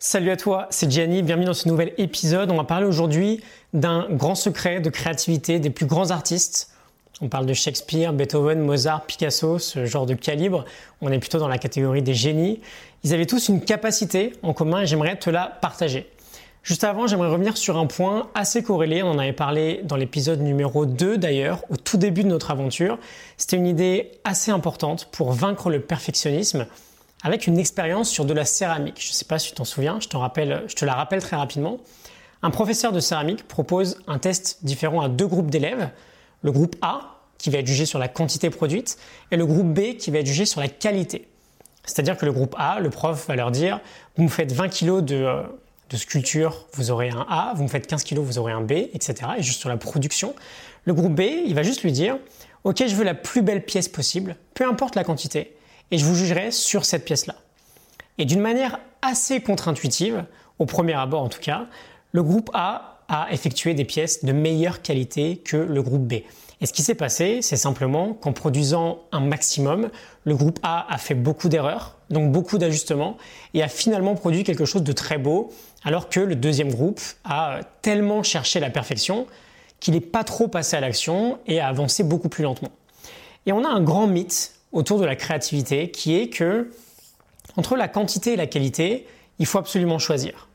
Salut à toi, c'est Gianni, bienvenue dans ce nouvel épisode. On va parler aujourd'hui d'un grand secret de créativité des plus grands artistes. On parle de Shakespeare, Beethoven, Mozart, Picasso, ce genre de calibre. On est plutôt dans la catégorie des génies. Ils avaient tous une capacité en commun et j'aimerais te la partager. Juste avant, j'aimerais revenir sur un point assez corrélé. On en avait parlé dans l'épisode numéro 2 d'ailleurs, au tout début de notre aventure. C'était une idée assez importante pour vaincre le perfectionnisme avec une expérience sur de la céramique. Je ne sais pas si tu t'en souviens, je, te la rappelle très rapidement. Un professeur de céramique propose un test différent à deux groupes d'élèves. Le groupe A, qui va être jugé sur la quantité produite, et le groupe B, qui va être jugé sur la qualité. C'est-à-dire que le groupe A, le prof va leur dire, vous me faites 20 kg de, de sculpture, vous aurez un A, vous me faites 15 kg, vous aurez un B, etc. Et juste sur la production. Le groupe B, il va juste lui dire, ok, je veux la plus belle pièce possible, peu importe la quantité, et je vous jugerai sur cette pièce-là. Et d'une manière assez contre-intuitive, au premier abord en tout cas, le groupe A a effectué des pièces de meilleure qualité que le groupe B. Et ce qui s'est passé, c'est simplement qu'en produisant un maximum, le groupe A a fait beaucoup d'erreurs, donc beaucoup d'ajustements, et a finalement produit quelque chose de très beau, alors que le deuxième groupe a tellement cherché la perfection qu'il n'est pas trop passé à l'action et a avancé beaucoup plus lentement. Et on a un grand mythe autour de la créativité qui est que entre la quantité et la qualité, il faut absolument choisir.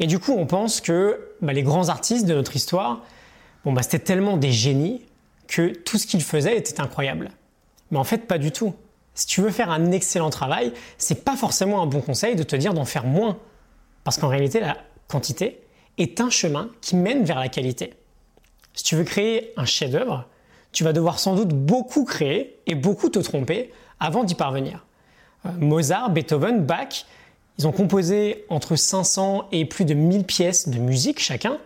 Et du coup, on pense que bah, les grands artistes de notre histoire, bon, bah, c'était tellement des génies que tout ce qu'ils faisaient était incroyable. Mais en fait, pas du tout. Si tu veux faire un excellent travail, c'est pas forcément un bon conseil de te dire d'en faire moins. Parce qu'en réalité, la quantité est un chemin qui mène vers la qualité. Si tu veux créer un chef-d'œuvre, tu vas devoir sans doute beaucoup créer et beaucoup te tromper avant d'y parvenir. Euh, Mozart, Beethoven, Bach, ils ont composé entre 500 et plus de 1000 pièces de musique chacun.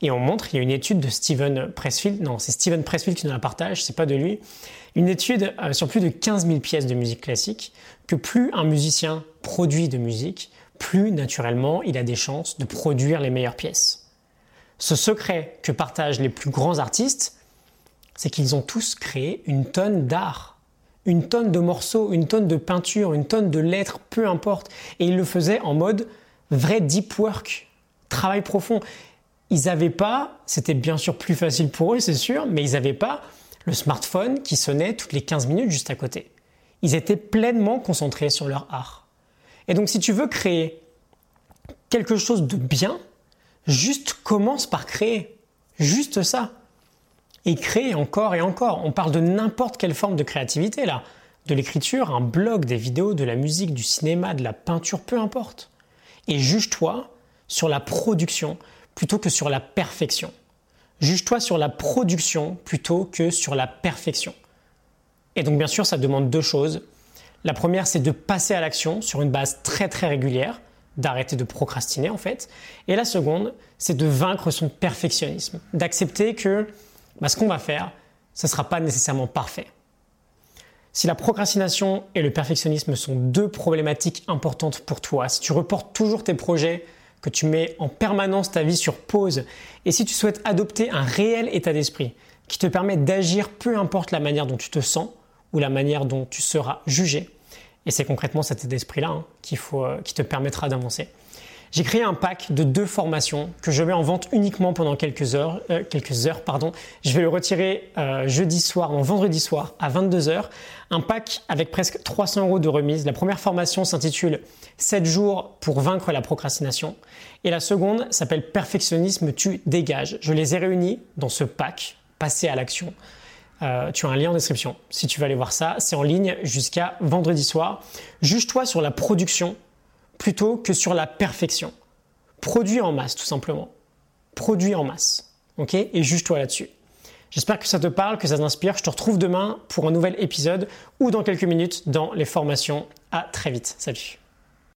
Et on montre, il y a une étude de Steven Pressfield, non, c'est Steven Pressfield qui nous la partage, c'est pas de lui, une étude euh, sur plus de 15 000 pièces de musique classique, que plus un musicien produit de musique, plus naturellement il a des chances de produire les meilleures pièces. Ce secret que partagent les plus grands artistes, c'est qu'ils ont tous créé une tonne d'art, une tonne de morceaux, une tonne de peinture, une tonne de lettres, peu importe. Et ils le faisaient en mode vrai deep work, travail profond. Ils n'avaient pas, c'était bien sûr plus facile pour eux, c'est sûr, mais ils n'avaient pas le smartphone qui sonnait toutes les 15 minutes juste à côté. Ils étaient pleinement concentrés sur leur art. Et donc si tu veux créer quelque chose de bien, juste commence par créer. Juste ça et créer encore et encore. On parle de n'importe quelle forme de créativité là. De l'écriture, un blog, des vidéos, de la musique, du cinéma, de la peinture, peu importe. Et juge-toi sur la production plutôt que sur la perfection. Juge-toi sur la production plutôt que sur la perfection. Et donc bien sûr, ça demande deux choses. La première, c'est de passer à l'action sur une base très très régulière, d'arrêter de procrastiner en fait. Et la seconde, c'est de vaincre son perfectionnisme, d'accepter que bah, ce qu'on va faire, ce ne sera pas nécessairement parfait. Si la procrastination et le perfectionnisme sont deux problématiques importantes pour toi, si tu reportes toujours tes projets, que tu mets en permanence ta vie sur pause, et si tu souhaites adopter un réel état d'esprit qui te permet d'agir peu importe la manière dont tu te sens ou la manière dont tu seras jugé, et c'est concrètement cet état d'esprit-là hein, euh, qui te permettra d'avancer. J'ai créé un pack de deux formations que je mets en vente uniquement pendant quelques heures. Euh, quelques heures pardon. Je vais le retirer euh, jeudi soir, non vendredi soir à 22h. Un pack avec presque 300 euros de remise. La première formation s'intitule 7 jours pour vaincre la procrastination. Et la seconde s'appelle Perfectionnisme, tu dégages. Je les ai réunis dans ce pack. Passer à l'action. Euh, tu as un lien en description si tu veux aller voir ça. C'est en ligne jusqu'à vendredi soir. Juge-toi sur la production plutôt que sur la perfection. Produis en masse, tout simplement. Produis en masse. OK? Et juge-toi là-dessus. J'espère que ça te parle, que ça t'inspire. Je te retrouve demain pour un nouvel épisode ou dans quelques minutes dans les formations. À très vite. Salut.